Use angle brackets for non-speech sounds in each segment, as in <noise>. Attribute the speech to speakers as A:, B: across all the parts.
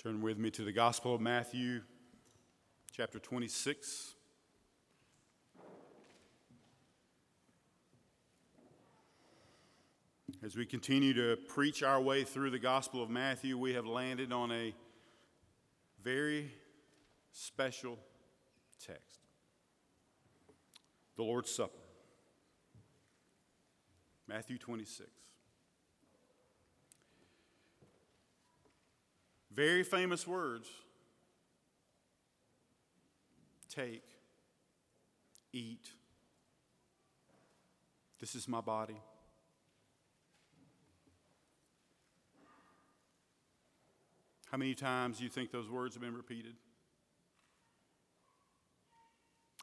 A: Turn with me to the Gospel of Matthew, chapter 26. As we continue to preach our way through the Gospel of Matthew, we have landed on a very special text the Lord's Supper. Matthew 26. Very famous words take, eat. This is my body. How many times do you think those words have been repeated?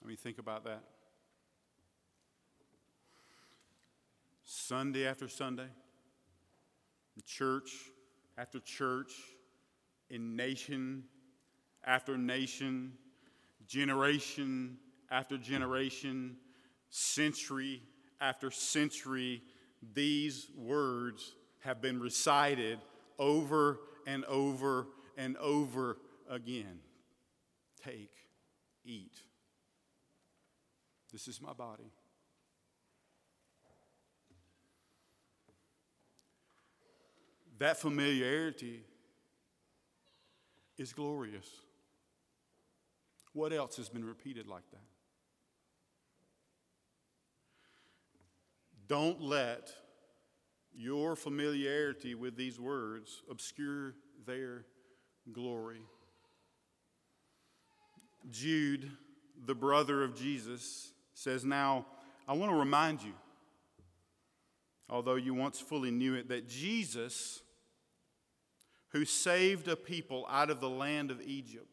A: I mean, think about that. Sunday after Sunday, church after church, in nation after nation, generation after generation, century after century, these words have been recited over and over and over again. Take, eat. This is my body. That familiarity is glorious. What else has been repeated like that? Don't let your familiarity with these words obscure their glory. Jude, the brother of Jesus, says, Now, I want to remind you, although you once fully knew it, that Jesus who saved a people out of the land of Egypt,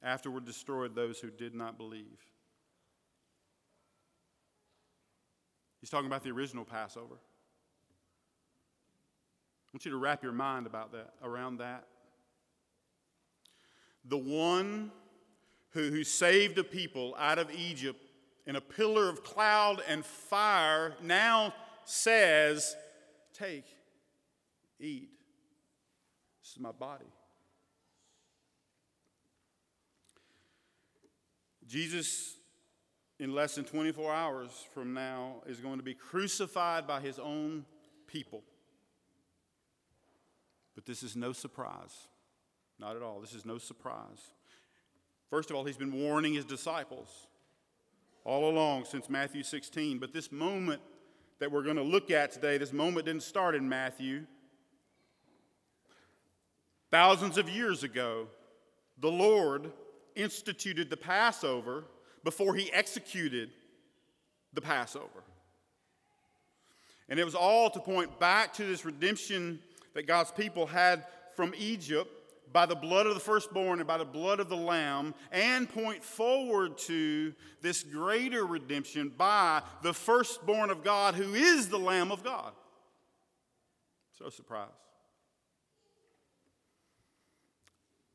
A: afterward destroyed those who did not believe. He's talking about the original Passover. I want you to wrap your mind about that, around that. The one who, who saved a people out of Egypt in a pillar of cloud and fire now says, Take, eat. This is my body. Jesus, in less than 24 hours from now, is going to be crucified by his own people. But this is no surprise. Not at all. This is no surprise. First of all, he's been warning his disciples all along since Matthew 16. But this moment that we're going to look at today, this moment didn't start in Matthew. Thousands of years ago, the Lord instituted the Passover before he executed the Passover. And it was all to point back to this redemption that God's people had from Egypt by the blood of the firstborn and by the blood of the lamb, and point forward to this greater redemption by the firstborn of God, who is the Lamb of God. So surprised.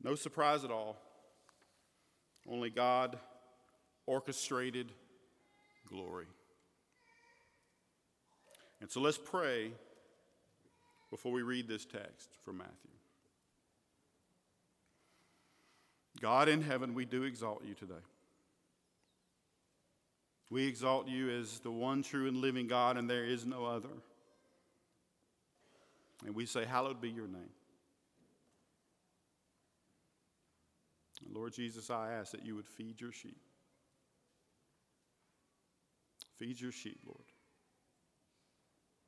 A: No surprise at all. Only God orchestrated glory. And so let's pray before we read this text from Matthew. God in heaven, we do exalt you today. We exalt you as the one true and living God, and there is no other. And we say, Hallowed be your name. Lord Jesus, I ask that you would feed your sheep. Feed your sheep, Lord.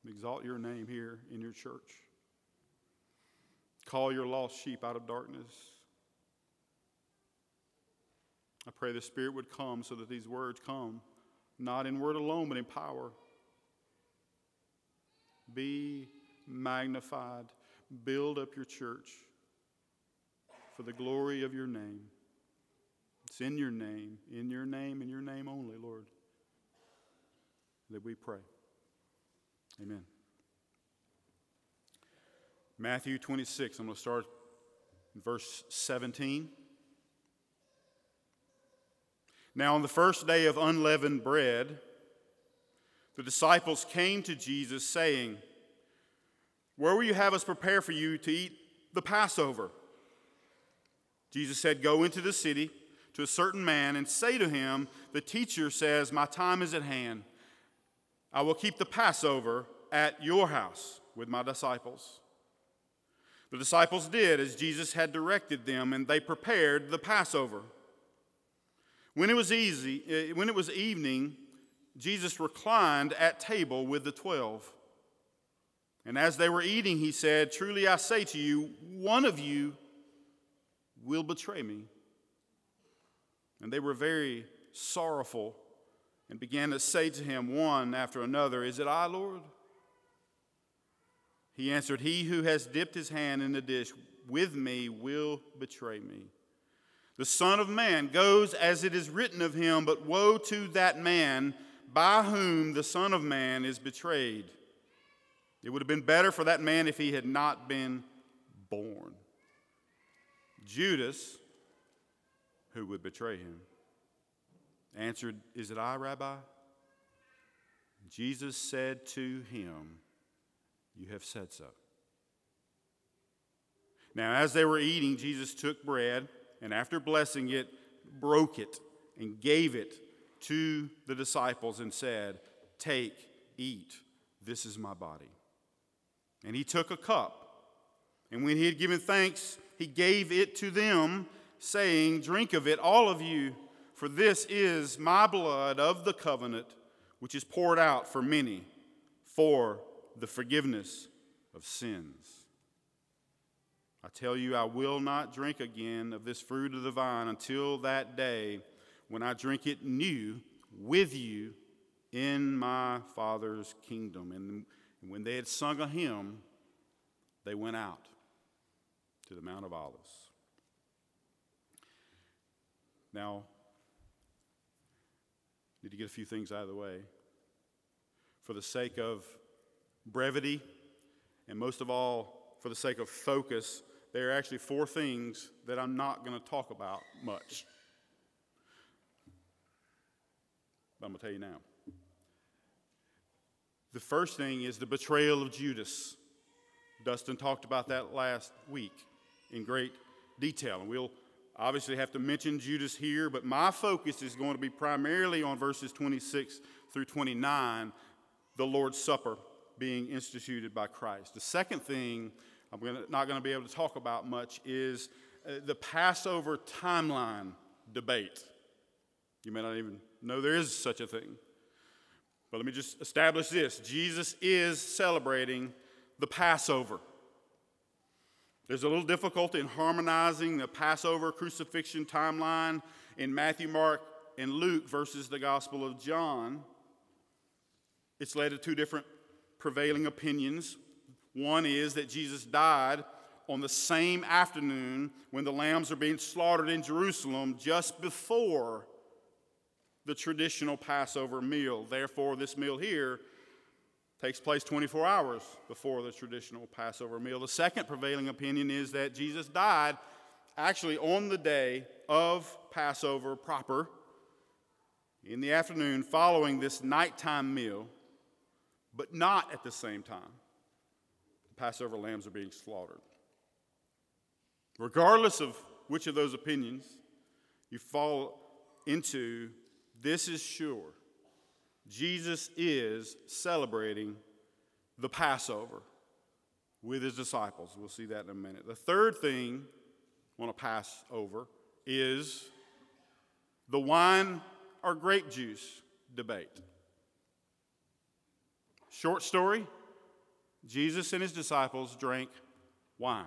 A: Exalt your name here in your church. Call your lost sheep out of darkness. I pray the Spirit would come so that these words come, not in word alone, but in power. Be magnified. Build up your church for the glory of your name. It's in your name, in your name, in your name only, Lord, that we pray. Amen. Matthew 26, I'm going to start in verse 17. Now, on the first day of unleavened bread, the disciples came to Jesus, saying, Where will you have us prepare for you to eat the Passover. Jesus said, Go into the city to a certain man and say to him, The teacher says, My time is at hand. I will keep the Passover at your house with my disciples. The disciples did as Jesus had directed them, and they prepared the Passover. When it was easy, eh, when it was evening, Jesus reclined at table with the twelve. And as they were eating, he said, Truly I say to you, one of you will betray me. And they were very sorrowful and began to say to him one after another, Is it I, Lord? He answered, He who has dipped his hand in the dish with me will betray me. The Son of Man goes as it is written of him, but woe to that man by whom the Son of Man is betrayed. It would have been better for that man if he had not been born. Judas, who would betray him, answered, Is it I, Rabbi? Jesus said to him, You have said so. Now, as they were eating, Jesus took bread and after blessing it, broke it and gave it to the disciples and said, Take, eat, this is my body. And he took a cup, and when he had given thanks, he gave it to them, saying, Drink of it, all of you, for this is my blood of the covenant, which is poured out for many for the forgiveness of sins. I tell you, I will not drink again of this fruit of the vine until that day when I drink it new with you in my Father's kingdom. And when they had sung a hymn, they went out to the Mount of Olives. Now, need to get a few things out of the way. For the sake of brevity, and most of all, for the sake of focus, there are actually four things that I'm not going to talk about much. But I'm going to tell you now. The first thing is the betrayal of Judas. Dustin talked about that last week in great detail, and we'll obviously have to mention Judas here, but my focus is going to be primarily on verses 26 through 29, the Lord's Supper being instituted by Christ. The second thing I'm gonna, not going to be able to talk about much is uh, the Passover timeline debate. You may not even know there is such a thing. But let me just establish this Jesus is celebrating the Passover. There's a little difficulty in harmonizing the Passover crucifixion timeline in Matthew, Mark, and Luke versus the Gospel of John. It's led to two different prevailing opinions. One is that Jesus died on the same afternoon when the lambs are being slaughtered in Jerusalem, just before the traditional Passover meal. Therefore, this meal here takes place 24 hours before the traditional Passover meal. The second prevailing opinion is that Jesus died actually on the day of Passover proper in the afternoon following this nighttime meal, but not at the same time. The Passover lambs are being slaughtered. Regardless of which of those opinions you fall into, this is sure Jesus is celebrating the Passover with his disciples. We'll see that in a minute. The third thing I want to pass over is the wine or grape juice debate. Short story Jesus and his disciples drank wine.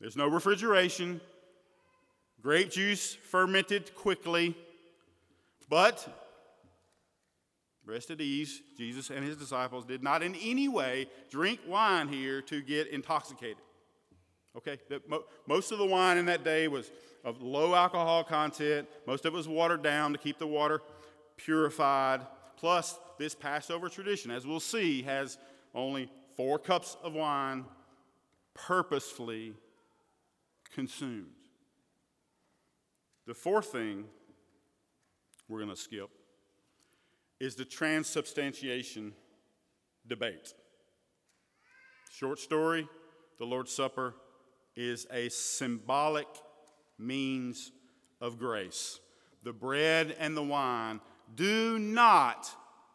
A: There's no refrigeration, grape juice fermented quickly. But, rest at ease, Jesus and his disciples did not in any way drink wine here to get intoxicated. Okay? Most of the wine in that day was of low alcohol content, most of it was watered down to keep the water purified. Plus, this Passover tradition, as we'll see, has only four cups of wine purposefully consumed. The fourth thing we're going to skip, is the transubstantiation debate. Short story the Lord's Supper is a symbolic means of grace. The bread and the wine do not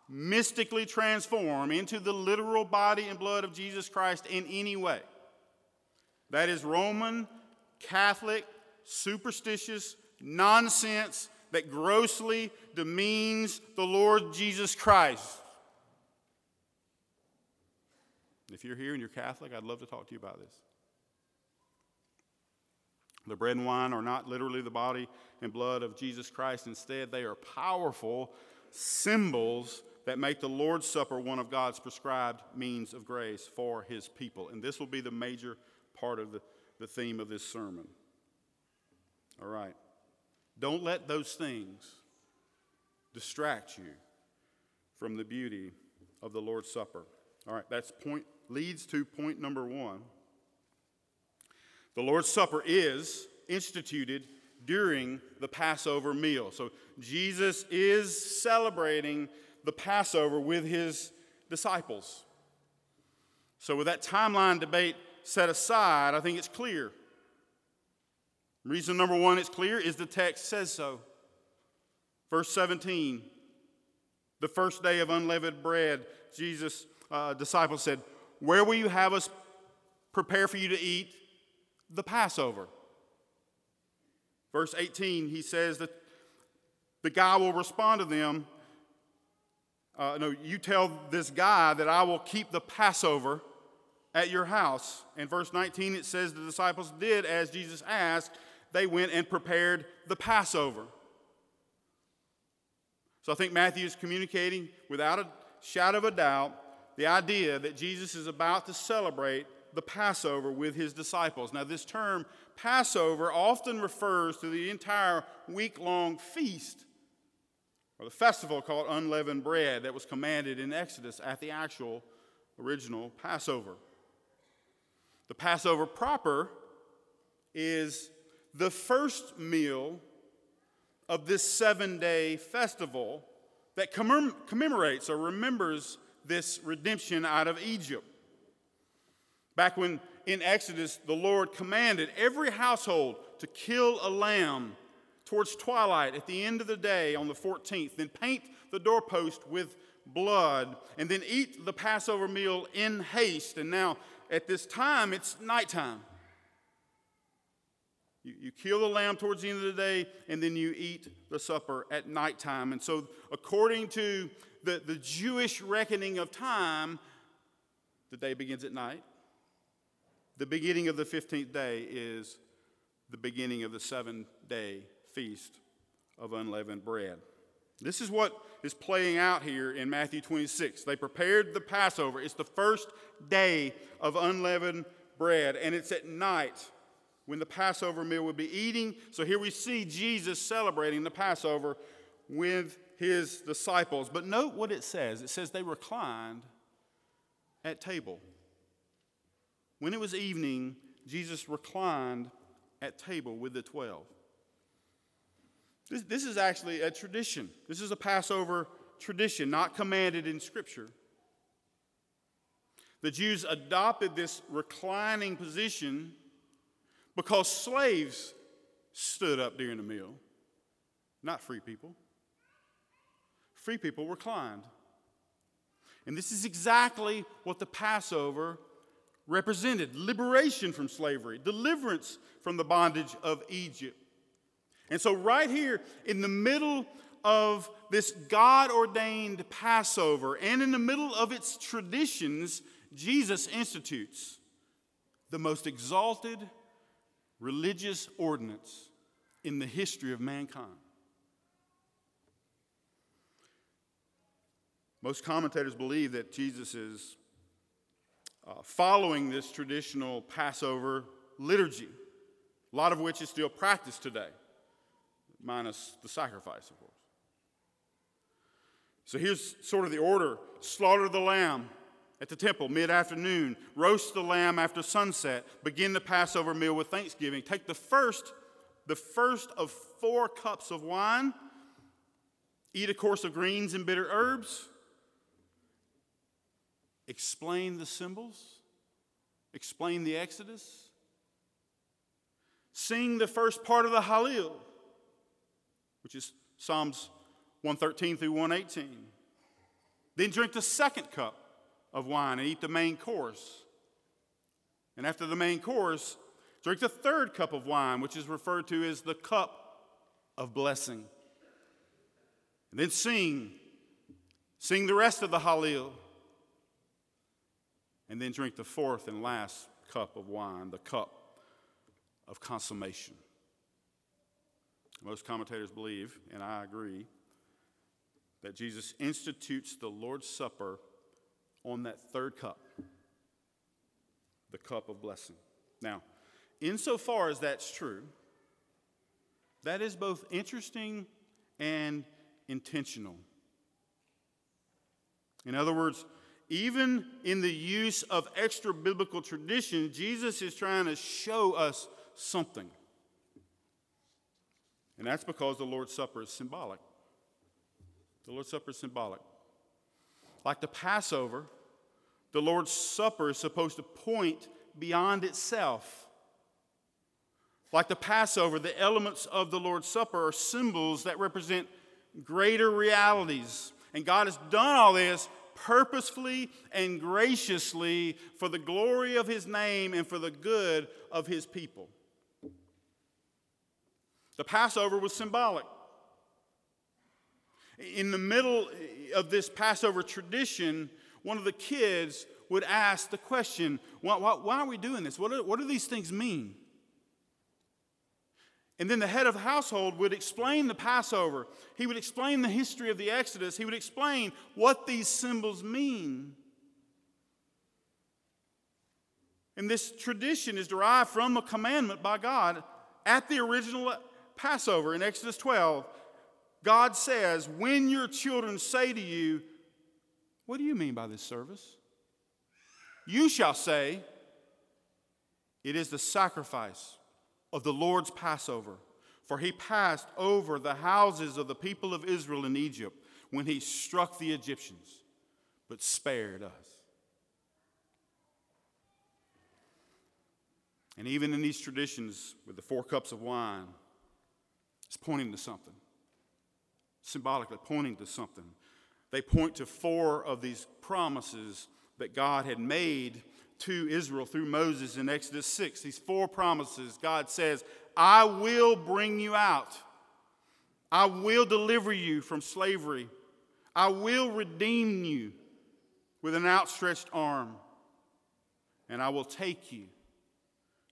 A: mystically transform into the literal body and blood of Jesus Christ in any way. That is Roman, Catholic, superstitious nonsense that grossly demeans the Lord Jesus Christ. If you're here and you're Catholic, I'd love to talk to you about this. The bread and wine are not literally the body and blood of Jesus Christ. Instead, they are powerful symbols that make the Lord's Supper one of God's prescribed means of grace for his people. And this will be the major part of the, the theme of this sermon. All right. Don't let those things distract you from the beauty of the Lord's Supper. All right, that's point leads to point number 1. The Lord's Supper is instituted during the Passover meal. So Jesus is celebrating the Passover with his disciples. So, with that timeline debate set aside, I think it's clear. Reason number one it's clear is the text says so. Verse 17, the first day of unleavened bread, Jesus' uh, disciples said, Where will you have us prepare for you to eat the Passover? Verse 18, he says that the guy will respond to them uh, no, you tell this guy that I will keep the Passover at your house. In verse 19, it says the disciples did as Jesus asked. They went and prepared the Passover. So I think Matthew is communicating without a shadow of a doubt the idea that Jesus is about to celebrate the Passover with his disciples. Now, this term Passover often refers to the entire week long feast or the festival called unleavened bread that was commanded in Exodus at the actual original Passover. The Passover proper is the first meal of this seven day festival that commemorates or remembers this redemption out of Egypt. Back when in Exodus the Lord commanded every household to kill a lamb towards twilight at the end of the day on the 14th, then paint the doorpost with blood, and then eat the Passover meal in haste. And now, at this time, it's nighttime. You, you kill the lamb towards the end of the day, and then you eat the supper at nighttime. And so, according to the, the Jewish reckoning of time, the day begins at night. The beginning of the 15th day is the beginning of the seven day feast of unleavened bread. This is what is playing out here in Matthew 26. They prepared the Passover. It's the first day of unleavened bread, and it's at night when the Passover meal would be eating. So here we see Jesus celebrating the Passover with his disciples. But note what it says it says they reclined at table. When it was evening, Jesus reclined at table with the twelve. This, this is actually a tradition. This is a Passover tradition, not commanded in Scripture. The Jews adopted this reclining position because slaves stood up during the meal, not free people. Free people reclined. And this is exactly what the Passover represented liberation from slavery, deliverance from the bondage of Egypt. And so, right here in the middle of this God ordained Passover and in the middle of its traditions, Jesus institutes the most exalted religious ordinance in the history of mankind. Most commentators believe that Jesus is uh, following this traditional Passover liturgy, a lot of which is still practiced today minus the sacrifice, of course. So here's sort of the order slaughter the lamb at the temple mid afternoon, roast the lamb after sunset, begin the Passover meal with thanksgiving. Take the first, the first of four cups of wine, eat a course of greens and bitter herbs, explain the symbols, explain the Exodus, sing the first part of the Hallel, which is Psalms 113 through 118. Then drink the second cup of wine and eat the main course. And after the main course, drink the third cup of wine, which is referred to as the cup of blessing. And then sing. Sing the rest of the Hallel. And then drink the fourth and last cup of wine, the cup of consummation. Most commentators believe, and I agree, that Jesus institutes the Lord's Supper on that third cup, the cup of blessing. Now, insofar as that's true, that is both interesting and intentional. In other words, even in the use of extra biblical tradition, Jesus is trying to show us something. And that's because the Lord's Supper is symbolic. The Lord's Supper is symbolic. Like the Passover, the Lord's Supper is supposed to point beyond itself. Like the Passover, the elements of the Lord's Supper are symbols that represent greater realities. And God has done all this purposefully and graciously for the glory of His name and for the good of His people. The Passover was symbolic. In the middle of this Passover tradition, one of the kids would ask the question why, why, why are we doing this? What do, what do these things mean? And then the head of the household would explain the Passover. He would explain the history of the Exodus. He would explain what these symbols mean. And this tradition is derived from a commandment by God at the original Passover in Exodus 12. God says, When your children say to you, What do you mean by this service? You shall say, It is the sacrifice of the Lord's Passover. For he passed over the houses of the people of Israel in Egypt when he struck the Egyptians, but spared us. And even in these traditions, with the four cups of wine, it's pointing to something, symbolically pointing to something. They point to four of these promises that God had made to Israel through Moses in Exodus 6. These four promises God says, I will bring you out. I will deliver you from slavery. I will redeem you with an outstretched arm. And I will take you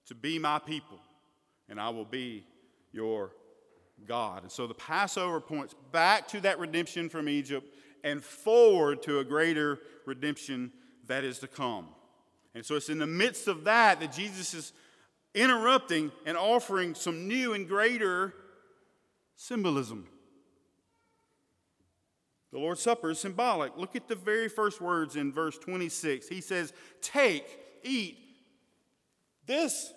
A: to be my people, and I will be your God. And so the Passover points back to that redemption from Egypt and forward to a greater redemption that is to come. And so it's in the midst of that that Jesus is interrupting and offering some new and greater symbolism. The Lord's Supper is symbolic. Look at the very first words in verse 26. He says, Take, eat. This,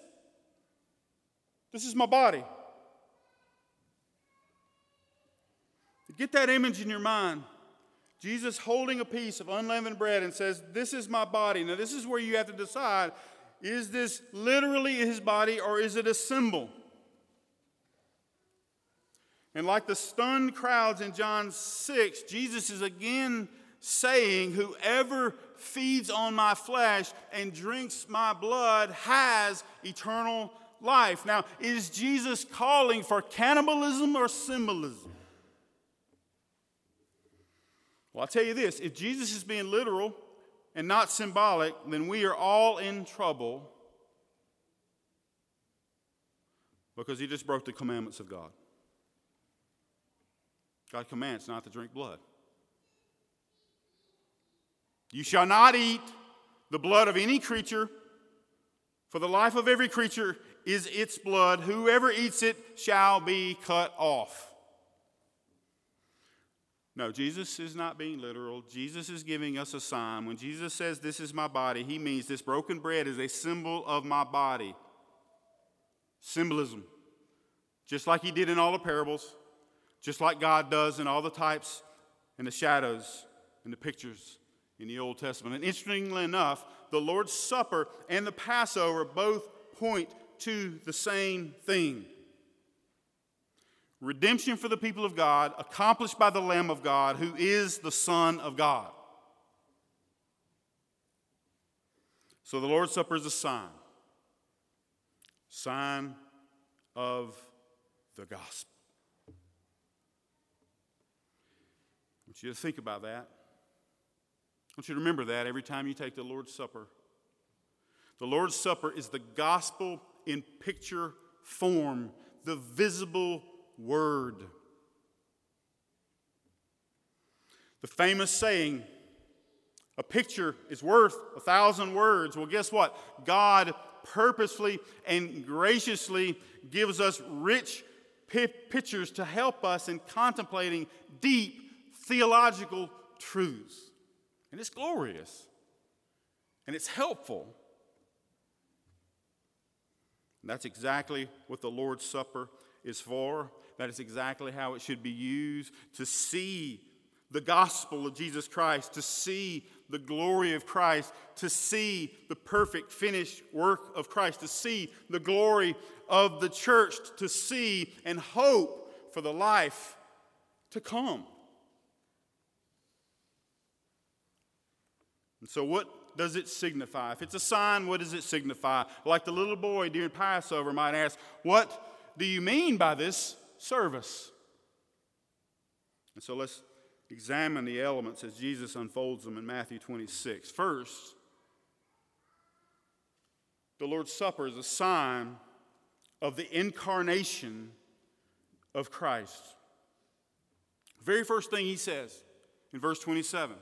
A: this is my body. Get that image in your mind. Jesus holding a piece of unleavened bread and says, This is my body. Now, this is where you have to decide is this literally his body or is it a symbol? And like the stunned crowds in John 6, Jesus is again saying, Whoever feeds on my flesh and drinks my blood has eternal life. Now, is Jesus calling for cannibalism or symbolism? Well, I'll tell you this if Jesus is being literal and not symbolic, then we are all in trouble because he just broke the commandments of God. God commands not to drink blood. You shall not eat the blood of any creature, for the life of every creature is its blood. Whoever eats it shall be cut off. No, Jesus is not being literal. Jesus is giving us a sign. When Jesus says, This is my body, he means this broken bread is a symbol of my body. Symbolism. Just like he did in all the parables, just like God does in all the types and the shadows and the pictures in the Old Testament. And interestingly enough, the Lord's Supper and the Passover both point to the same thing redemption for the people of God, accomplished by the Lamb of God, who is the Son of God. So the Lord's Supper is a sign, sign of the gospel. I want you to think about that. I want you to remember that every time you take the Lord's Supper. The Lord's Supper is the gospel in picture form, the visible word. The famous saying, a picture is worth a thousand words. Well, guess what? God purposefully and graciously gives us rich pictures to help us in contemplating deep theological truths. And it's glorious and it's helpful. And that's exactly what the Lord's Supper is for. That is exactly how it should be used to see the gospel of Jesus Christ, to see the glory of Christ, to see the perfect finished work of Christ, to see the glory of the church, to see and hope for the life to come. And so, what does it signify? If it's a sign, what does it signify? Like the little boy during Passover might ask, What do you mean by this service? And so let's examine the elements as Jesus unfolds them in Matthew 26. First, the Lord's Supper is a sign of the incarnation of Christ. very first thing he says in verse 27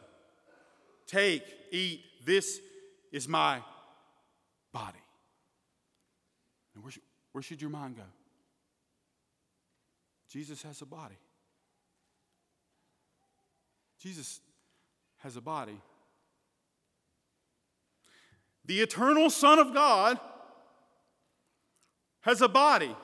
A: Take, eat, this is my body. And where should, where should your mind go? Jesus has a body. Jesus has a body. The eternal Son of God has a body.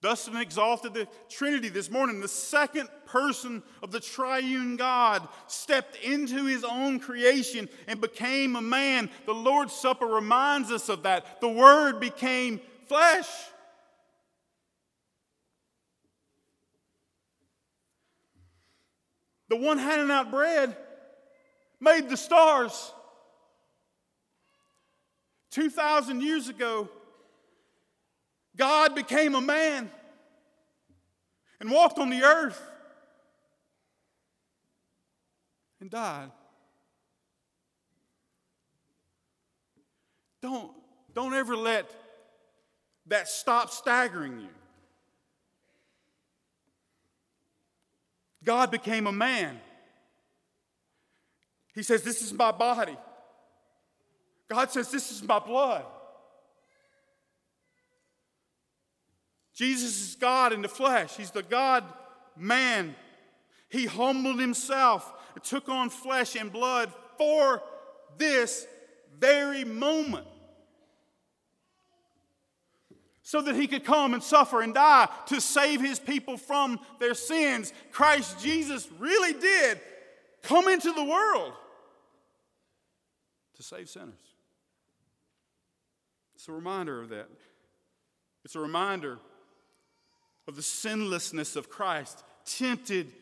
A: Dustin exalted the Trinity this morning. The second person of the triune God stepped into his own creation and became a man. The Lord's Supper reminds us of that. The Word became flesh. The one handing out bread made the stars. 2,000 years ago, God became a man and walked on the earth and died. Don't, don't ever let that stop staggering you. God became a man. He says, This is my body. God says, This is my blood. Jesus is God in the flesh. He's the God man. He humbled himself took on flesh and blood for this very moment so that he could come and suffer and die to save his people from their sins. Christ Jesus really did come into the world to save sinners. It's a reminder of that. It's a reminder of the sinlessness of Christ, tempted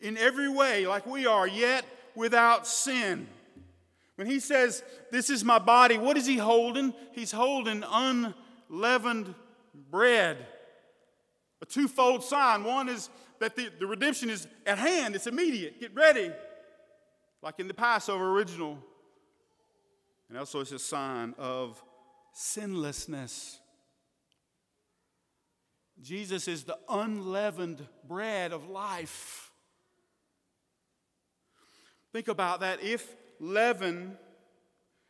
A: in every way like we are, yet without sin. When he says, This is my body, what is he holding? He's holding un leavened bread. A twofold sign. One is that the, the redemption is at hand, it's immediate. Get ready. Like in the Passover original. And also, it's a sign of sinlessness. Jesus is the unleavened bread of life. Think about that. If leaven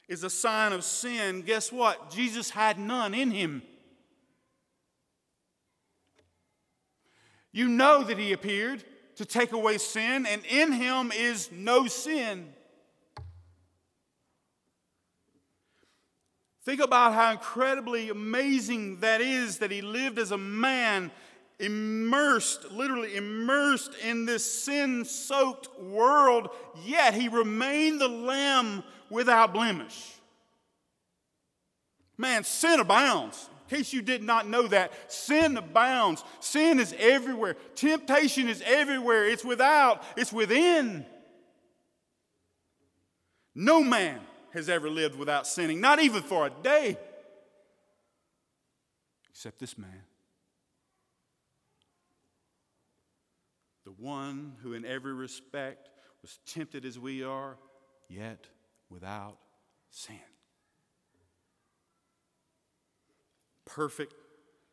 A: is a sign of sin, guess what? Jesus had none in him. You know that he appeared to take away sin, and in him is no sin. Think about how incredibly amazing that is that he lived as a man immersed, literally immersed in this sin soaked world, yet he remained the lamb without blemish. Man, sin abounds. In case you did not know that, sin abounds. Sin is everywhere. Temptation is everywhere. It's without, it's within. No man has ever lived without sinning, not even for a day, except this man. The one who, in every respect, was tempted as we are, yet without sin. Perfect,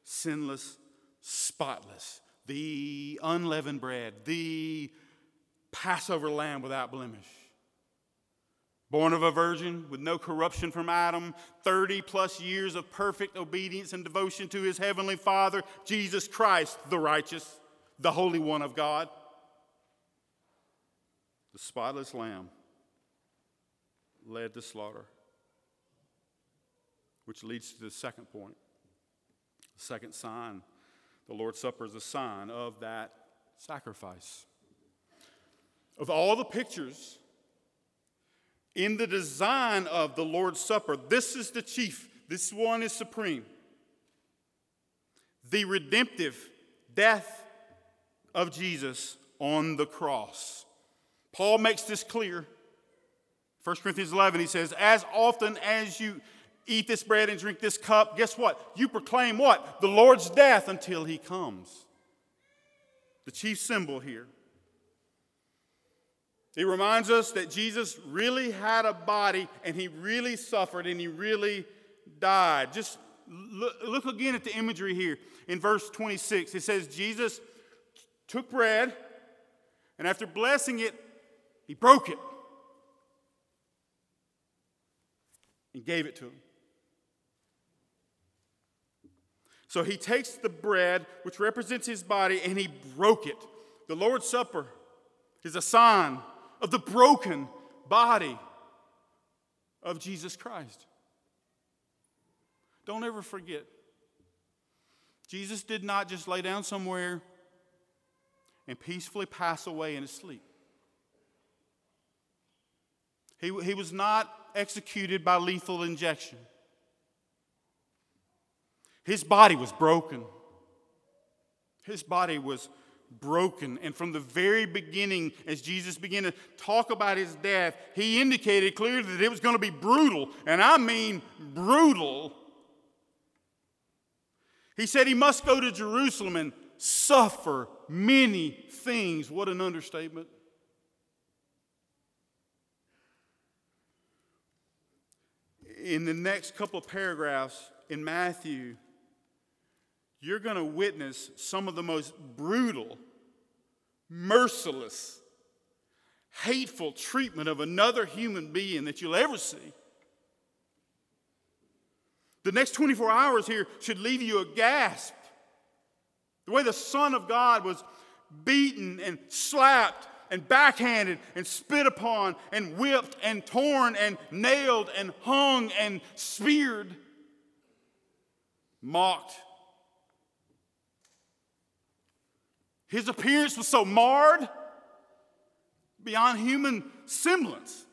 A: sinless, spotless, the unleavened bread, the Passover lamb without blemish. Born of a virgin with no corruption from Adam, 30 plus years of perfect obedience and devotion to his heavenly Father, Jesus Christ, the righteous, the Holy One of God, the spotless lamb led to slaughter. Which leads to the second point. The second sign the Lord's Supper is a sign of that sacrifice. Of all the pictures in the design of the Lord's Supper, this is the chief, this one is supreme. The redemptive death of Jesus on the cross. Paul makes this clear 1 Corinthians 11, he says, As often as you eat this bread and drink this cup, guess what? You proclaim what? The Lord's death until he comes. The chief symbol here. It reminds us that Jesus really had a body and he really suffered and he really died. Just look, look again at the imagery here in verse 26. It says, Jesus took bread and after blessing it, he broke it. And gave it to him. So he takes the bread, which represents his body, and he broke it. The Lord's Supper is a sign of the broken body of Jesus Christ. Don't ever forget, Jesus did not just lay down somewhere and peacefully pass away in his sleep. He, he was not executed by lethal injection. His body was broken. His body was broken. And from the very beginning, as Jesus began to talk about his death, he indicated clearly that it was going to be brutal. And I mean brutal. He said he must go to Jerusalem and suffer many things. What an understatement. In the next couple of paragraphs in Matthew, you're going to witness some of the most brutal, merciless, hateful treatment of another human being that you'll ever see. The next 24 hours here should leave you aghast. The way the Son of God was beaten and slapped and backhanded and spit upon and whipped and torn and nailed and hung and speared, mocked. His appearance was so marred beyond human semblance.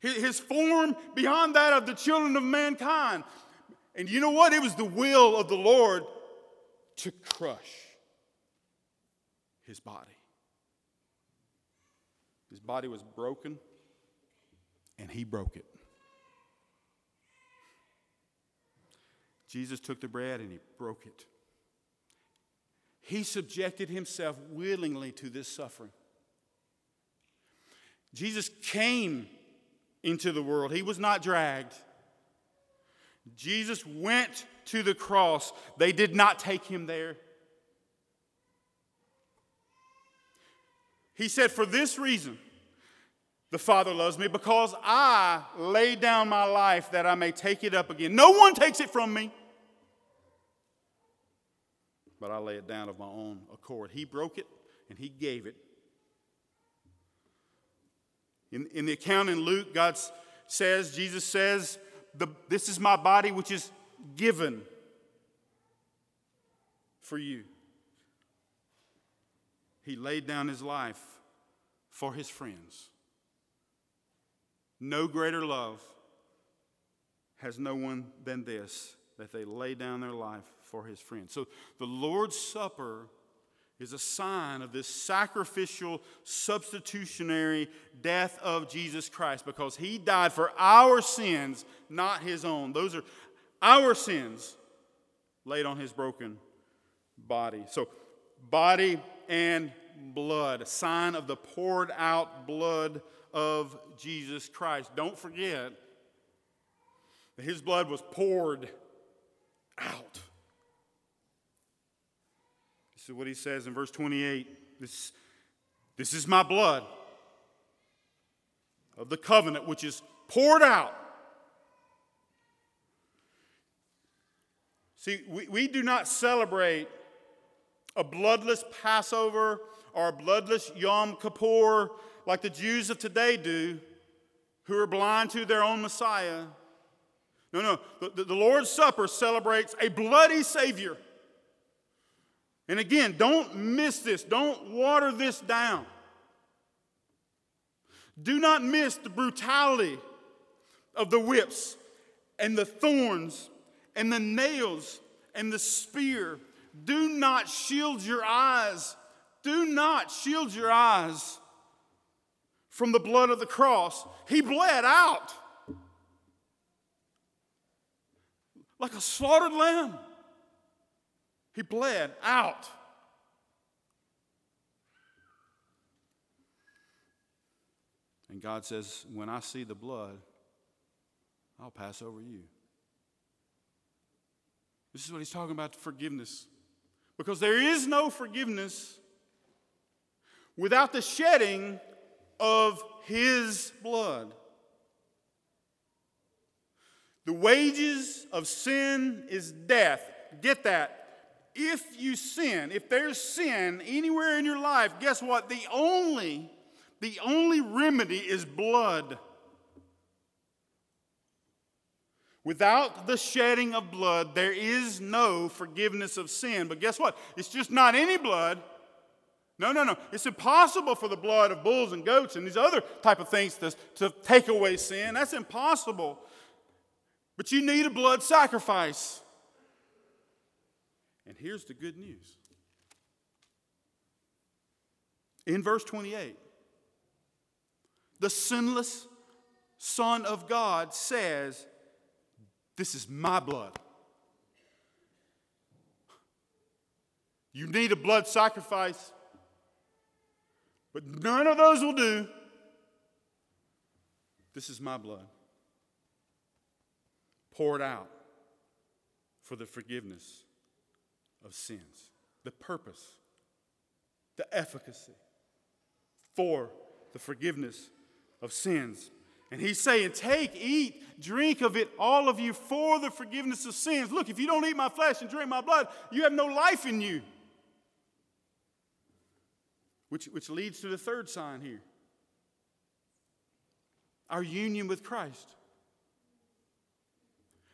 A: His form beyond that of the children of mankind. And you know what? It was the will of the Lord to crush his body. His body was broken, and he broke it. Jesus took the bread and he broke it. He subjected himself willingly to this suffering. Jesus came into the world, he was not dragged. Jesus went to the cross. They did not take him there. He said, For this reason, the Father loves me because I laid down my life that I may take it up again. No one takes it from me, but I lay it down of my own accord. He broke it and He gave it. In, in the account in Luke, God says, Jesus says, This is my body which is given for you. He laid down his life for his friends. No greater love has no one than this, that they lay down their life for his friends. So the Lord's Supper is a sign of this sacrificial, substitutionary death of Jesus Christ because he died for our sins, not his own. Those are our sins laid on his broken body. So, body and blood, a sign of the poured out blood of Jesus Christ. Don't forget that his blood was poured out. This is what he says in verse 28. This, this is my blood of the covenant, which is poured out. See, we, we do not celebrate a bloodless Passover or a bloodless Yom Kippur like the Jews of today do, who are blind to their own Messiah. No, no. The, the Lord's Supper celebrates a bloody Savior. And again, don't miss this. Don't water this down. Do not miss the brutality of the whips and the thorns and the nails and the spear. Do not shield your eyes. Do not shield your eyes from the blood of the cross. He bled out like a slaughtered lamb. He bled out. And God says, When I see the blood, I'll pass over you. This is what he's talking about forgiveness. Because there is no forgiveness without the shedding of his blood. The wages of sin is death. Get that. If you sin, if there's sin anywhere in your life, guess what? The only the only remedy is blood. Without the shedding of blood, there is no forgiveness of sin. But guess what? It's just not any blood. No, no, no. It's impossible for the blood of bulls and goats and these other type of things to, to take away sin. That's impossible. But you need a blood sacrifice. And here's the good news. In verse 28, the sinless Son of God says, This is my blood. You need a blood sacrifice, but none of those will do. This is my blood poured out for the forgiveness of sins. The purpose, the efficacy for the forgiveness of sins. And he's saying, Take, eat, drink of it, all of you, for the forgiveness of sins. Look, if you don't eat my flesh and drink my blood, you have no life in you. Which, which leads to the third sign here our union with Christ.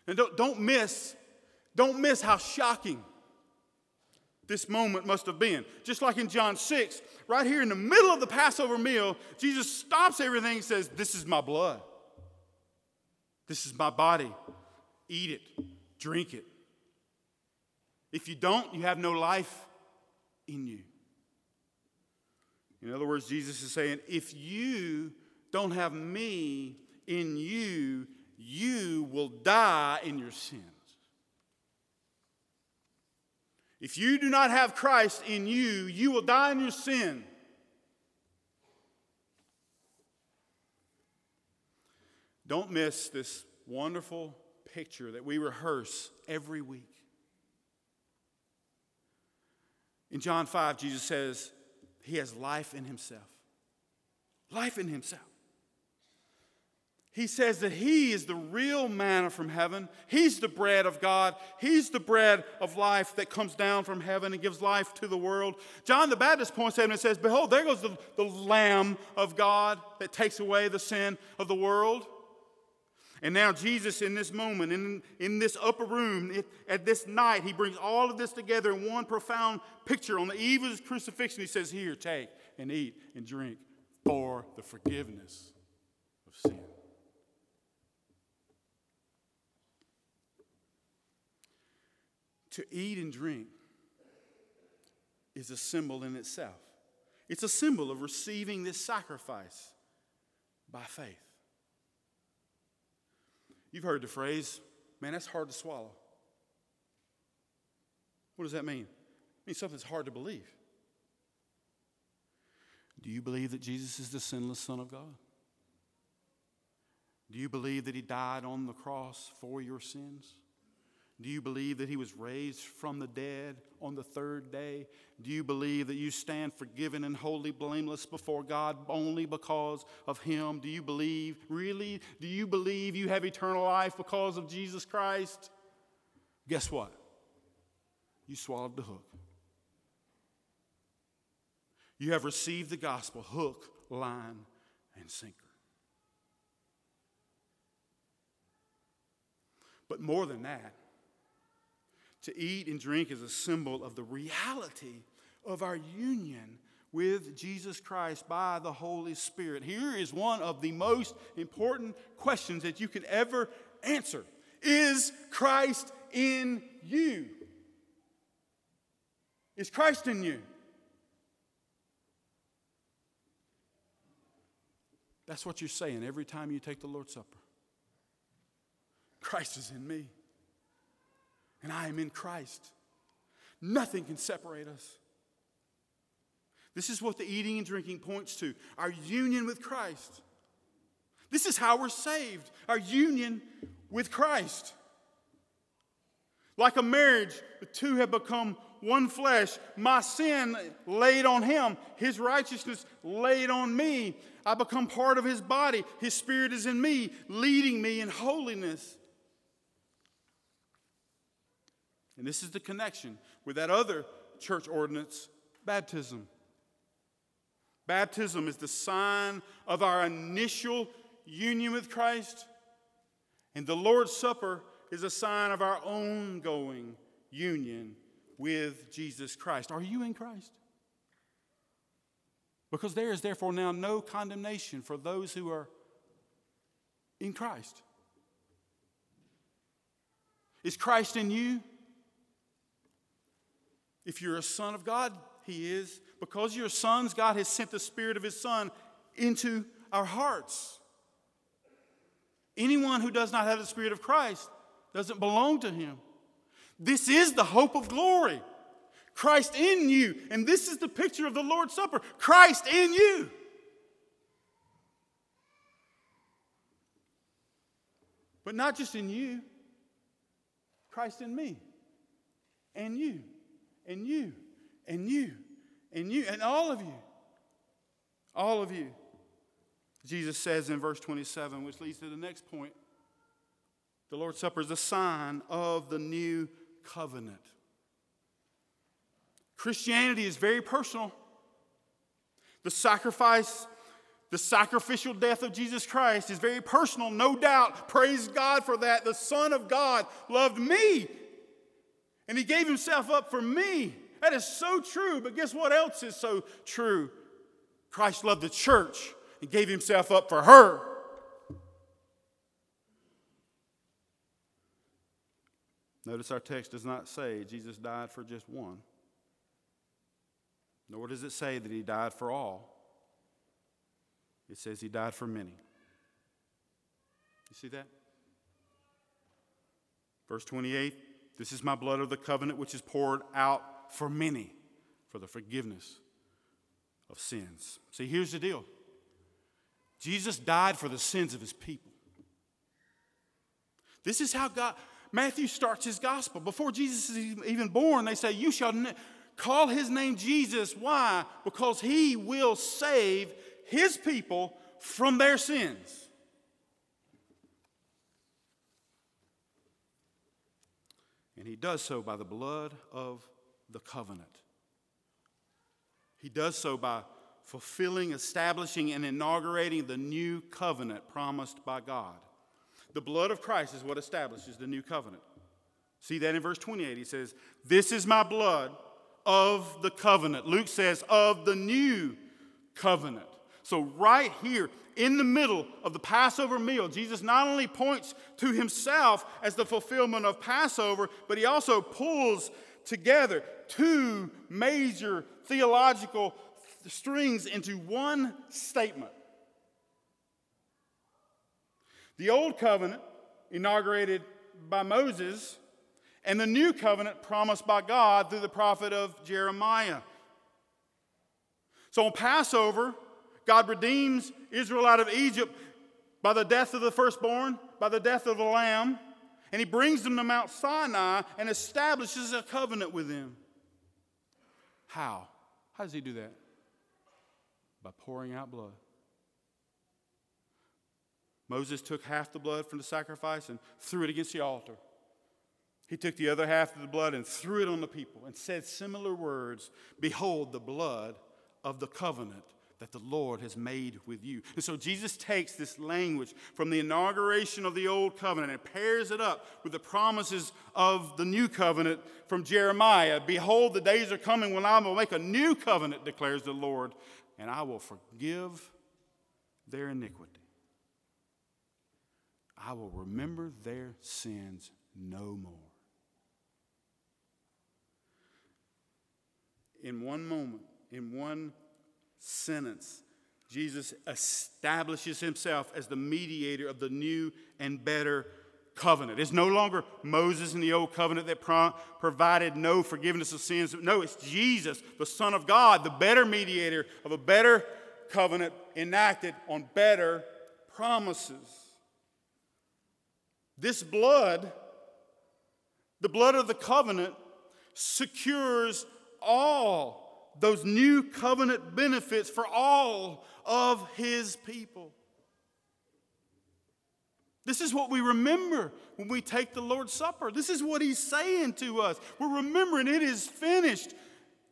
A: And don't, don't miss, don't miss how shocking this moment must have been. Just like in John 6, right here in the middle of the Passover meal, Jesus stops everything and says, This is my blood. This is my body. Eat it, drink it. If you don't, you have no life in you. In other words, Jesus is saying, if you don't have me in you, you will die in your sins. If you do not have Christ in you, you will die in your sin. Don't miss this wonderful picture that we rehearse every week. In John 5, Jesus says, He has life in Himself. Life in Himself. He says that He is the real manna from heaven. He's the bread of God. He's the bread of life that comes down from heaven and gives life to the world. John the Baptist points at him and says, Behold, there goes the, the Lamb of God that takes away the sin of the world. And now, Jesus, in this moment, in, in this upper room, at this night, he brings all of this together in one profound picture. On the eve of his crucifixion, he says, Here, take and eat and drink for the forgiveness of sin. To eat and drink is a symbol in itself. It's a symbol of receiving this sacrifice by faith. You've heard the phrase, man, that's hard to swallow. What does that mean? It means something's hard to believe. Do you believe that Jesus is the sinless Son of God? Do you believe that He died on the cross for your sins? Do you believe that he was raised from the dead on the third day? Do you believe that you stand forgiven and wholly blameless before God only because of him? Do you believe, really, do you believe you have eternal life because of Jesus Christ? Guess what? You swallowed the hook. You have received the gospel hook, line, and sinker. But more than that, to eat and drink is a symbol of the reality of our union with Jesus Christ by the Holy Spirit. Here is one of the most important questions that you can ever answer Is Christ in you? Is Christ in you? That's what you're saying every time you take the Lord's Supper. Christ is in me and I am in Christ. Nothing can separate us. This is what the eating and drinking points to our union with Christ. This is how we're saved our union with Christ. Like a marriage, the two have become one flesh. My sin laid on him, his righteousness laid on me. I become part of his body. His spirit is in me, leading me in holiness. And this is the connection with that other church ordinance baptism. Baptism is the sign of our initial union with Christ, and the Lord's Supper is a sign of our ongoing union with Jesus Christ. Are you in Christ? Because there is therefore now no condemnation for those who are in Christ. Is Christ in you? If you're a son of God, He is. Because you're sons, God has sent the Spirit of His Son into our hearts. Anyone who does not have the Spirit of Christ doesn't belong to Him. This is the hope of glory. Christ in you. And this is the picture of the Lord's Supper Christ in you. But not just in you, Christ in me and you and you and you and you and all of you. All of you. Jesus says in verse 27, which leads to the next point the Lord's Supper is a sign of the new covenant. Christianity is very personal. The sacrifice, the sacrificial death of Jesus Christ is very personal, no doubt. Praise God for that. The Son of God loved me and he gave himself up for me. That is so true. But guess what else is so true? Christ loved the church and gave himself up for her. Notice our text does not say Jesus died for just one, nor does it say that he died for all. It says he died for many. You see that? Verse 28 this is my blood of the covenant, which is poured out for many for the forgiveness of sins. See, here's the deal Jesus died for the sins of his people. This is how God, Matthew starts his gospel. Before Jesus is even born, they say, You shall call his name Jesus. Why? Because he will save his people from their sins. And he does so by the blood of the covenant. He does so by fulfilling, establishing, and inaugurating the new covenant promised by God. The blood of Christ is what establishes the new covenant. See that in verse 28. He says, This is my blood of the covenant. Luke says, Of the new covenant. So, right here in the middle of the Passover meal, Jesus not only points to himself as the fulfillment of Passover, but he also pulls together two major theological strings into one statement. The Old Covenant, inaugurated by Moses, and the New Covenant promised by God through the prophet of Jeremiah. So on Passover, God redeems Israel out of Egypt by the death of the firstborn, by the death of the lamb, and he brings them to Mount Sinai and establishes a covenant with them. How? How does he do that? By pouring out blood. Moses took half the blood from the sacrifice and threw it against the altar. He took the other half of the blood and threw it on the people and said similar words Behold, the blood of the covenant that the Lord has made with you. And so Jesus takes this language from the inauguration of the old covenant and pairs it up with the promises of the new covenant from Jeremiah. Behold, the days are coming when I will make a new covenant, declares the Lord, and I will forgive their iniquity. I will remember their sins no more. In one moment, in one sentence, Jesus establishes himself as the mediator of the new and better covenant. It's no longer Moses in the old covenant that pro- provided no forgiveness of sins. No, it's Jesus, the Son of God, the better mediator of a better covenant enacted on better promises. This blood, the blood of the covenant, secures all those new covenant benefits for all of his people. This is what we remember when we take the Lord's Supper. This is what he's saying to us. We're remembering it is finished.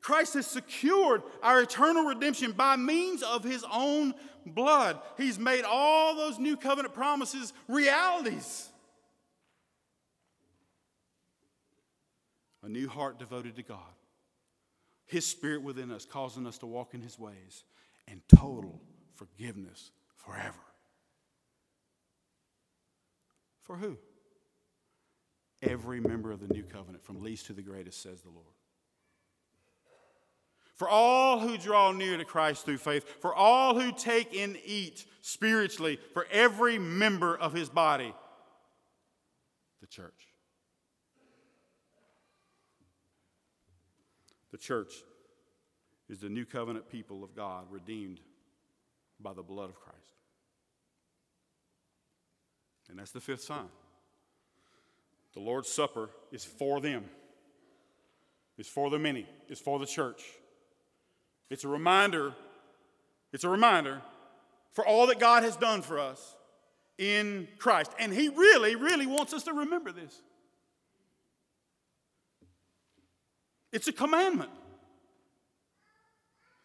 A: Christ has secured our eternal redemption by means of his own blood. He's made all those new covenant promises realities. A new heart devoted to God his Spirit within us, causing us to walk in His ways, and total forgiveness forever. For who? Every member of the new covenant, from least to the greatest, says the Lord. For all who draw near to Christ through faith, for all who take and eat spiritually, for every member of his body, the church. Church is the new covenant people of God, redeemed by the blood of Christ. And that's the fifth sign. The Lord's Supper is for them, it's for the many, it's for the church. It's a reminder, it's a reminder for all that God has done for us in Christ. And He really, really wants us to remember this. It's a commandment.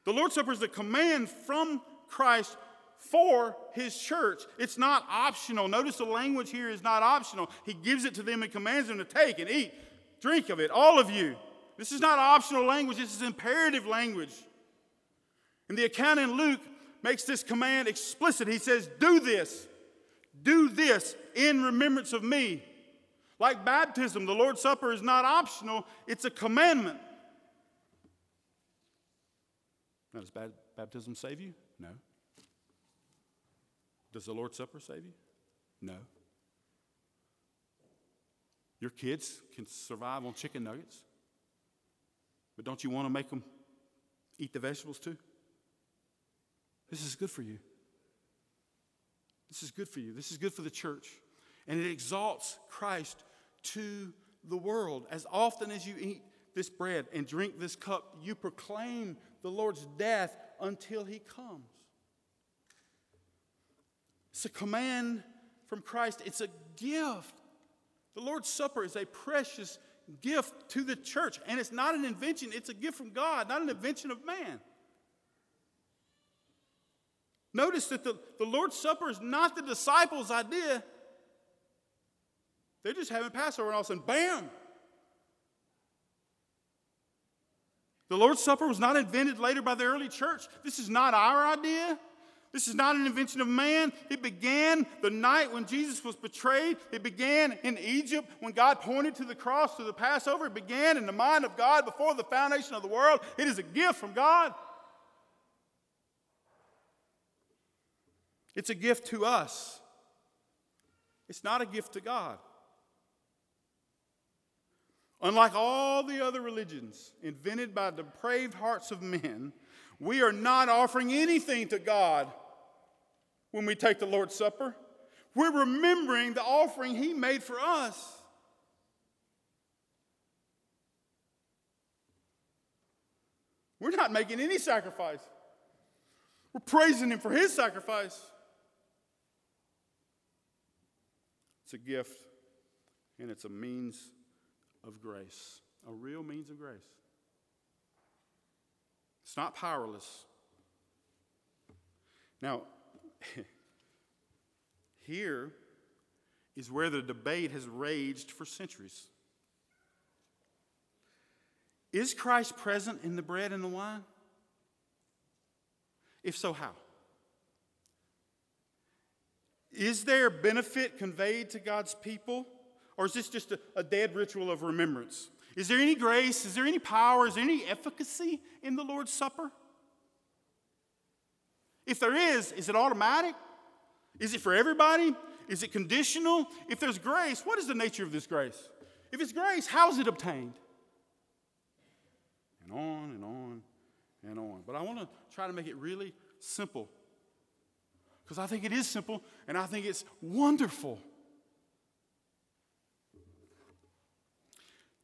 A: The Lord's Supper is a command from Christ for his church. It's not optional. Notice the language here is not optional. He gives it to them and commands them to take and eat, drink of it, all of you. This is not optional language, this is imperative language. And the account in Luke makes this command explicit. He says, Do this, do this in remembrance of me. Like baptism, the Lord's Supper is not optional, it's a commandment. Now, does baptism save you? No. Does the Lord's Supper save you? No. Your kids can survive on chicken nuggets, but don't you want to make them eat the vegetables too? This is good for you. This is good for you. This is good for the church. And it exalts Christ to the world. As often as you eat this bread and drink this cup, you proclaim the Lord's death until he comes. It's a command from Christ, it's a gift. The Lord's Supper is a precious gift to the church, and it's not an invention, it's a gift from God, not an invention of man. Notice that the, the Lord's Supper is not the disciples' idea, They're just having Passover, and all of a sudden, bam! The Lord's Supper was not invented later by the early church. This is not our idea. This is not an invention of man. It began the night when Jesus was betrayed. It began in Egypt when God pointed to the cross to the Passover. It began in the mind of God before the foundation of the world. It is a gift from God. It's a gift to us, it's not a gift to God. Unlike all the other religions invented by depraved hearts of men, we are not offering anything to God when we take the Lord's Supper. We're remembering the offering He made for us. We're not making any sacrifice. We're praising Him for His sacrifice. It's a gift, and it's a means of grace, a real means of grace. It's not powerless. Now, <laughs> here is where the debate has raged for centuries. Is Christ present in the bread and the wine? If so, how? Is there benefit conveyed to God's people? Or is this just a, a, dead ritual of remembrance? Is there any grace? Is there any power? Is there any efficacy in the Lord's Supper? If there is, is it automatic? Is it for everybody? Is it conditional? If there's grace, what is the nature of this grace? If it's grace, how is it obtained? And on and on and on. But I want to try to make it really simple because I think it is simple and I think it's wonderful.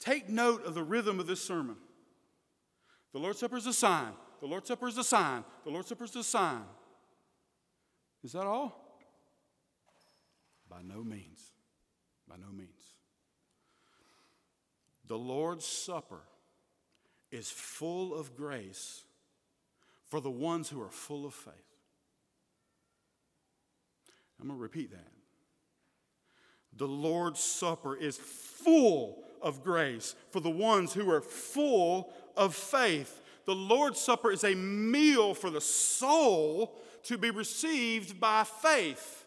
A: Take note of the rhythm of this sermon. The Lord's Supper is a sign. The Lord's Supper is a sign. The Lord's Supper is a sign. Is that all? By no means. By no means. The Lord's Supper is full of grace for the ones who are full of faith. I'm going to repeat that. The Lord's Supper is full of grace for the ones who are full of faith. The Lord's Supper is a meal for the soul to be received by faith.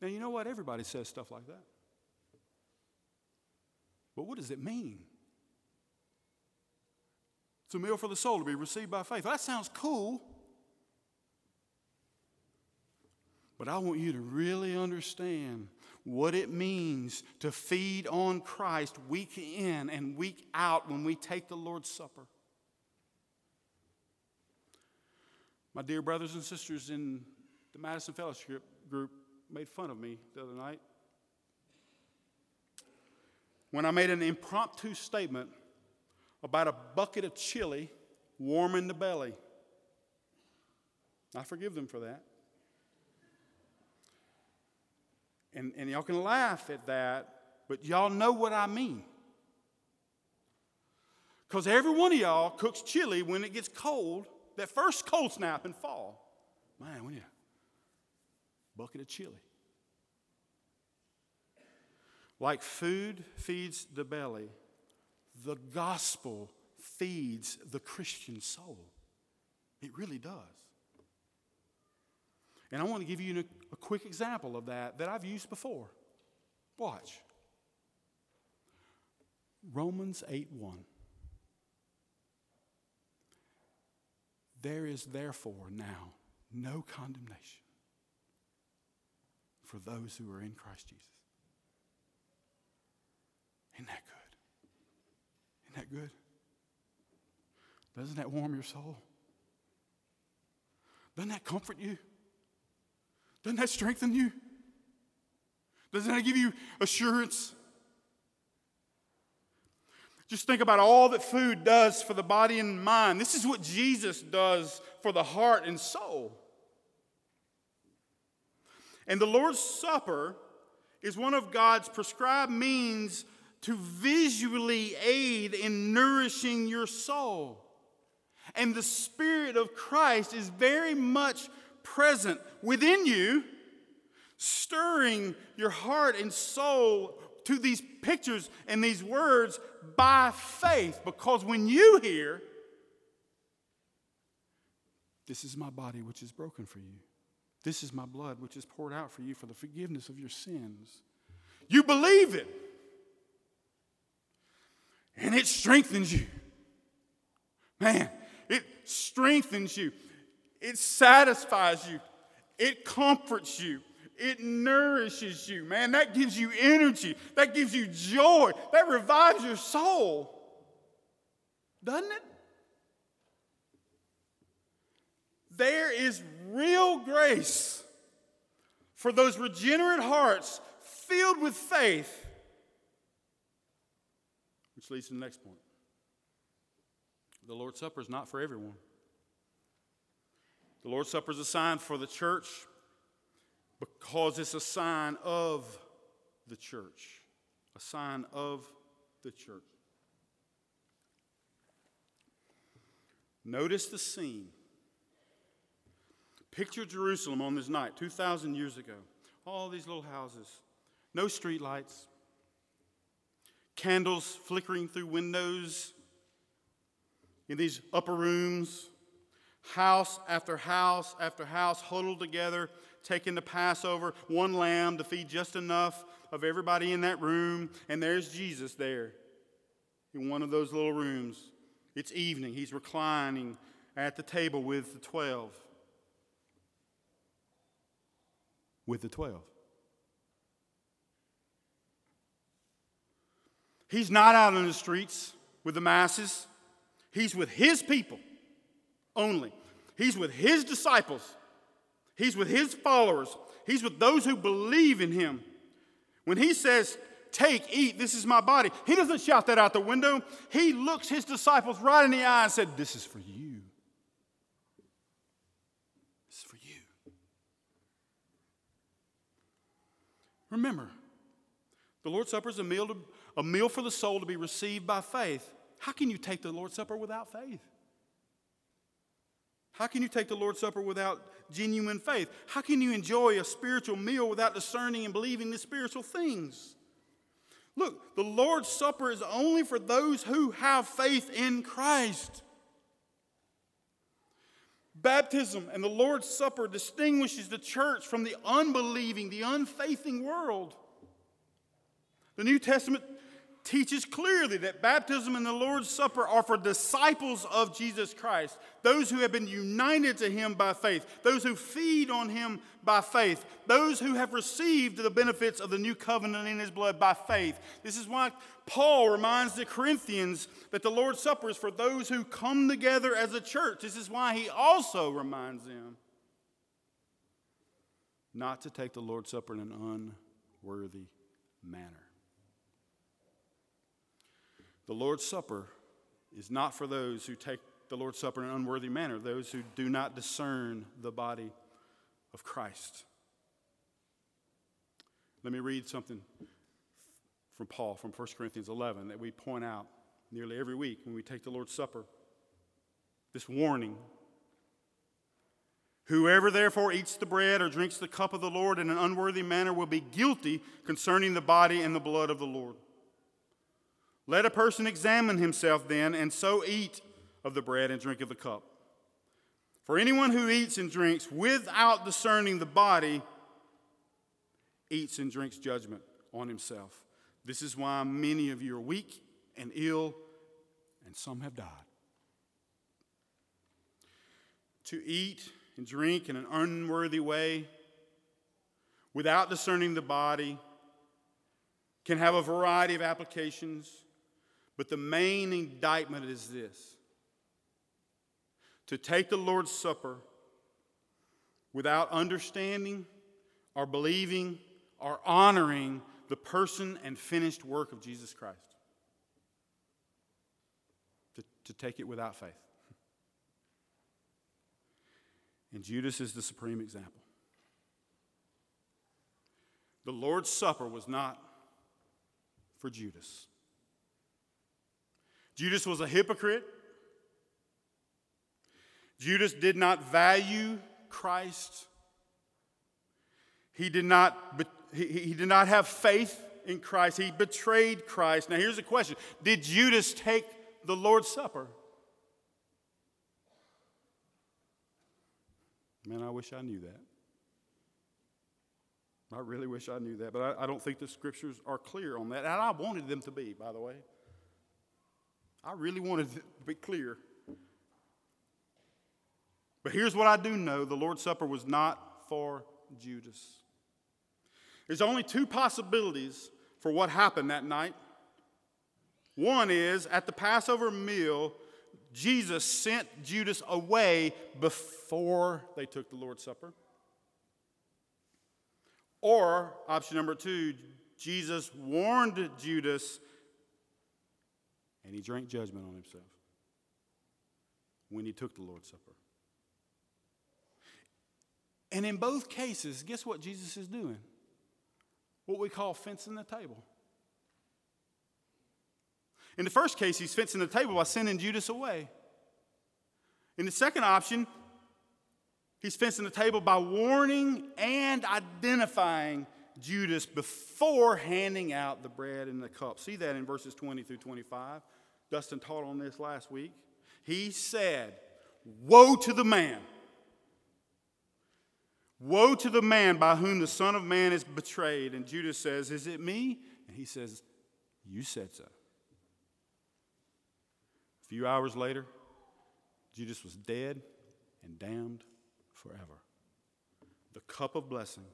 A: Now, you know what? Everybody says stuff like that. But what does it mean? It's a meal for the soul to be received by faith. That sounds cool. But I want you to really understand what it means to feed on Christ week in and week out when we take the Lord's Supper. My dear brothers and sisters in the Madison Fellowship group made fun of me the other night when I made an impromptu statement about a bucket of chili warming the belly. I forgive them for that. And, and y'all can laugh at that, but y'all know what I mean. Because every one of y'all cooks chili when it gets cold, that first cold snap in fall. Man, need a bucket of chili. Like food feeds the belly, the gospel feeds the Christian soul. It really does. And I want to give you a, quick example of that that I've used before. Watch. Romans 8 1. There is therefore now no condemnation for those who are in Christ Jesus. Isn't that good? Isn't that good? Doesn't that warm your soul? Doesn't that comfort you? Doesn't that strengthen you? Doesn't that give you assurance? Just think about all that food does for the body and mind. This is what Jesus does for the heart and soul. And the Lord's Supper is one of God's prescribed means to visually aid in nourishing your soul. And the Spirit of Christ is very much present within you stirring your heart and soul to these pictures and these words by faith. Because when you hear, This is my body which is broken for you, this is my blood which is poured out for you for the forgiveness of your sins, you believe it. And it strengthens you. Man, it strengthens you. It satisfies you. It comforts you. It nourishes you, man. That gives you energy. That gives you joy. That revives your soul. Doesn't it? There is real grace for those regenerate hearts filled with faith. Which leads to the next point. The Lord's Supper is not for everyone. The Lord's Supper is a sign for the church because it's a sign of the church. A sign of the church. Notice the scene. Picture Jerusalem on this night, 2,000 years ago. All these little houses, no street lights, candles flickering through windows in these upper rooms, house after house after house huddled together, taking the Passover, one lamb to feed just enough of everybody in that room, and there's Jesus there in one of those little rooms. It's evening. He's reclining at the table with the 12. With the 12. He's not out in the streets with the masses. He's with his people only. He's with his disciples. He's with his followers. He's with those who believe in him. When he says, Take, eat, this is my body, he doesn't shout that out the window. He looks his disciples right in the eye and said, This is for you. This is for you. Remember, the Lord's Supper is a meal, to, a meal for the soul to be received by faith. How can you take the Lord's Supper without faith? How can you take the Lord's Supper without genuine faith? How can you enjoy a spiritual meal without discerning and believing the spiritual things? Look, the Lord's Supper is only for those who have faith in Christ. Baptism and the Lord's Supper distinguishes the church from the unbelieving, the unfaithing world. The New Testament teaches clearly that baptism and the Lord's Supper are for disciples of Jesus Christ, those who have been united to Him by faith, those who feed on Him by faith, those who have received the benefits of the new covenant in His blood by faith. This is why Paul reminds the Corinthians that the Lord's Supper is for those who come together as a church. This is why he also reminds them not to take the Lord's Supper in an unworthy manner. The Lord's Supper is not for those who take the Lord's Supper in an unworthy manner, those who do not discern the body of Christ. Let me read something from Paul from 1 Corinthians 11 that we point out nearly every week when we take the Lord's Supper. This warning Whoever therefore eats the bread or drinks the cup of the Lord in an unworthy manner will be guilty concerning the body and the blood of the Lord. Let a person examine himself then, and so eat of the bread and drink of the cup. For anyone who eats and drinks without discerning the body eats and drinks judgment on himself. This is why many of you are weak and ill, and some have died. To eat and drink in an unworthy way without discerning the body can have a variety of applications. But the main indictment is this to take the Lord's Supper without understanding or believing or honoring the person and finished work of Jesus Christ. To, to take it without faith. And Judas is the supreme example. The Lord's Supper was not for Judas. Judas was a hypocrite. Judas did not value Christ. He did not, he, he did not have faith in Christ. He betrayed Christ. Now, here's a question Did Judas take the Lord's Supper? Man, I wish I knew that. I really wish I knew that, but I, I, don't think the scriptures are clear on that. And I wanted them to be, by the way. I really wanted to be clear. But here's what I do know the Lord's Supper was not for Judas. There's only two possibilities for what happened that night. One is at the Passover meal, Jesus sent Judas away before they took the Lord's Supper. Or, option number two, Jesus warned Judas and he drank judgment on himself when he took the Lord's Supper. And in both cases, guess what Jesus is doing? What we call fencing the table. In the first case, he's fencing the table by sending Judas away. In the second option, he's fencing the table by warning and identifying Judas before handing out the bread and the cup. See that in verses 20 through 25. Dustin taught on this last week. He said, Woe to the man! Woe to the man by whom the Son of Man is betrayed. And Judas says, Is it me? And he says, You said so. A few hours later, Judas was dead and damned forever. The cup of blessing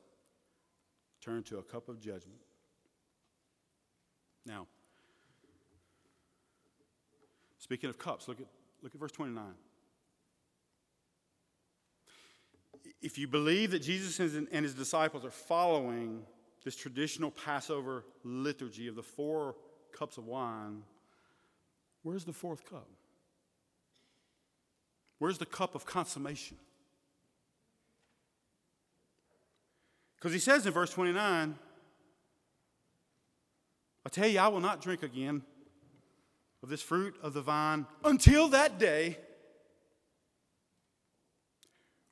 A: turned to a cup of judgment. Now, speaking of cups, look at, look at verse 29. If you believe that Jesus and his disciples are following this traditional Passover liturgy of the four cups of wine, where's the fourth cup? Where's the cup of consummation? Because he says in verse 29, I tell you, I will not drink again of this fruit of the vine until that day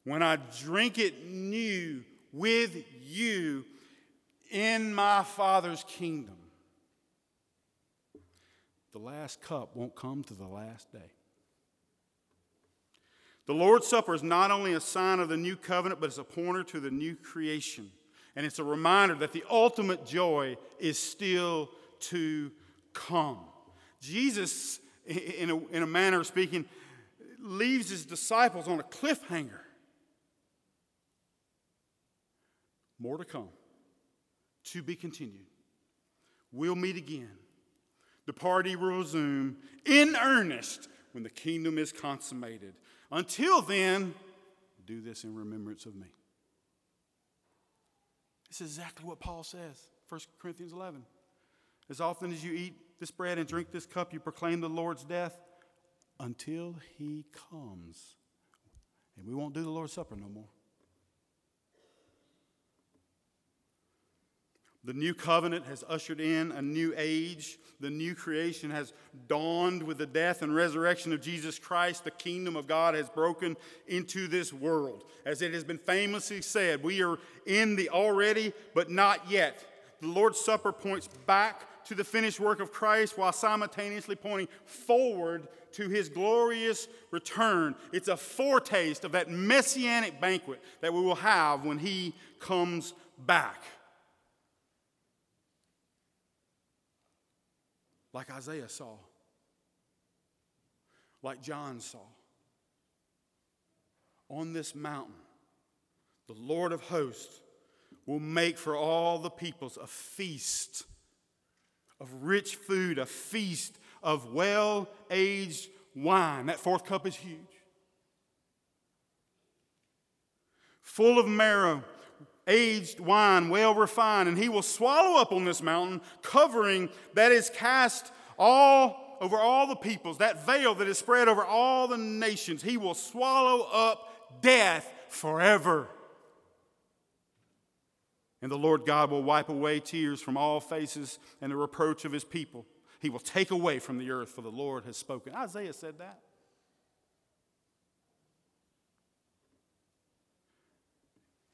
A: when I drink it new with you in my Father's kingdom. The last cup won't come to the last day. The Lord's Supper is not only a sign of the new covenant, but it's a pointer to the new creation. And it's a reminder that the ultimate joy is still to come. Jesus, in a, in a manner of speaking, leaves his disciples on a cliffhanger. More to come, to be continued. We'll meet again. The party will resume in earnest when the kingdom is consummated. Until then, do this in remembrance of me. This is exactly what Paul says, 1 Corinthians 11. As often as you eat this bread and drink this cup, you proclaim the Lord's death until he comes. And we won't do the Lord's Supper no more. The new covenant has ushered in a new age. The new creation has dawned with the death and resurrection of Jesus Christ. The kingdom of God has broken into this world. As it has been famously said, we are in the already, but not yet. The Lord's Supper points back to the finished work of Christ while simultaneously pointing forward to his glorious return. It's a foretaste of that messianic banquet that we will have when he comes back. Like Isaiah saw, like John saw. On this mountain, the Lord of hosts will make for all the peoples a feast of rich food, a feast of well aged wine. That fourth cup is huge. Full of marrow aged wine, well refined, and he will swallow up on this mountain, covering that is cast all over all the peoples, that veil that is spread over all the nations. He will swallow up death forever. And the Lord God will wipe away tears from all faces and the reproach of his people. He will take away from the earth, for the Lord has spoken. Isaiah said that.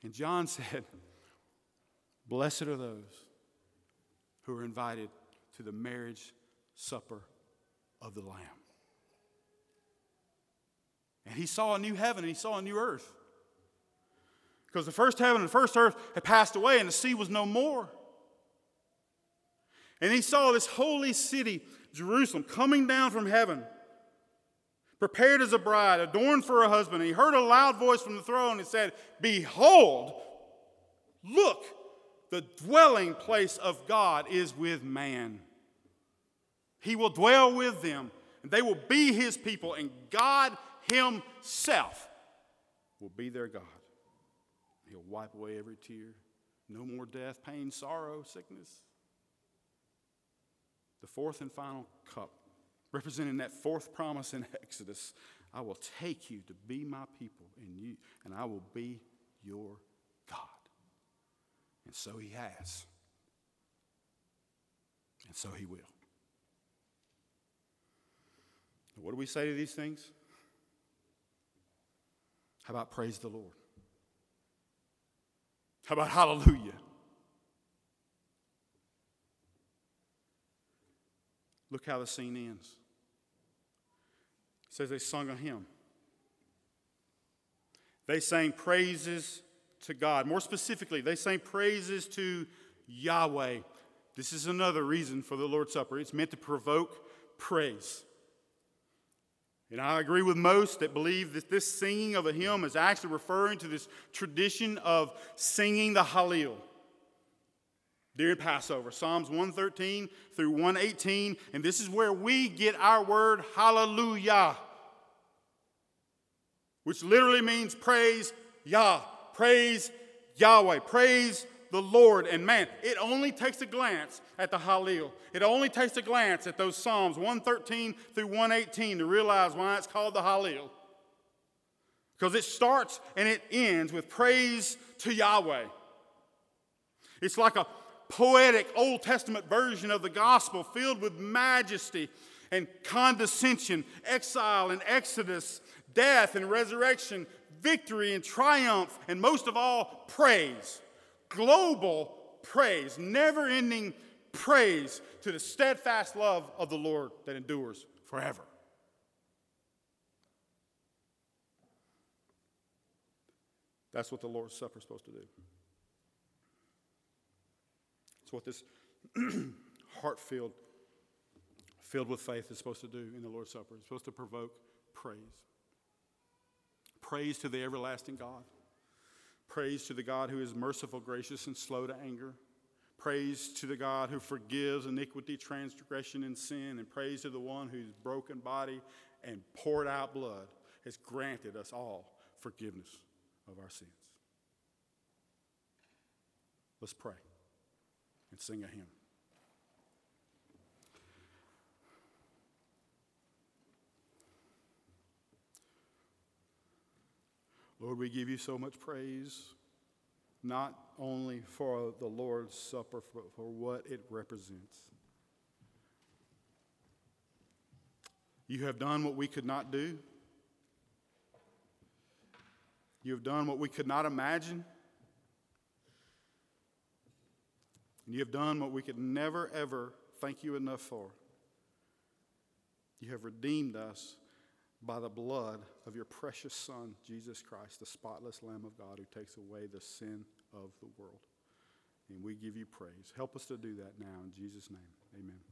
A: And John <laughs> said, Blessed are those who are invited to the marriage supper of the Lamb. And he saw a new heaven and he saw a new earth. Because the first heaven and the first earth had passed away and the sea was no more. And he saw this holy city, Jerusalem, coming down from heaven, prepared as a bride, adorned for her husband. And he heard a loud voice from the throne and said, Behold, look, the dwelling place of God is with man. He will dwell with them, and they will be his people, and God himself will be their God. He'll wipe away every tear. No more death, pain, sorrow, sickness. The fourth and final cup, representing that fourth promise in Exodus I will take you to be my people, and, you, and I will be your God. And so he has. And so he will. What do we say to these things? How about praise the Lord? How about hallelujah? Look how the scene ends. Says they sung a hymn. They sang praises to God. More specifically, they sang praises to Yahweh. This is another reason for the Lord's Supper. It's meant to provoke praise. And I agree with most that believe that this singing of a hymn is actually referring to this tradition of singing the Hallel during Passover. Psalms 113 through 118. And this is where we get our word hallelujah, which literally means praise Yah, praise Yahweh, praise the Lord. And man, it only takes a glance at the Hallel. It only takes a glance at those Psalms 113 through 118 to realize why it's called the Hallel. Because it starts and it ends with praise to Yahweh. It's like a poetic Old Testament version of the gospel filled with majesty and condescension, exile and exodus, death and resurrection, victory and triumph, and most of all, praise global praise, never ending praise to the steadfast love of the Lord that endures forever. That's what the Lord's Supper is supposed to do. What this <clears throat> heart filled, filled with faith is supposed to do in the Lord's Supper. It's supposed to provoke praise. Praise to the everlasting God. Praise to the God who is merciful, gracious, and slow to anger. Praise to the God who forgives iniquity, transgression, and sin. And praise to the one whose broken body and poured out blood has granted us all forgiveness of our sins. Let's pray and sing a hymn. Lord, we give you so much praise, not only for the Lord's Supper, but for what it represents. You have done what we could not do. You have done what we could not imagine. And you have done what we could never, ever thank you enough for. You have redeemed us by the blood of your precious Son, Jesus Christ, the spotless Lamb of God who takes away the sin of the world. And we give you praise. Help us to do that now in Jesus' name. Amen.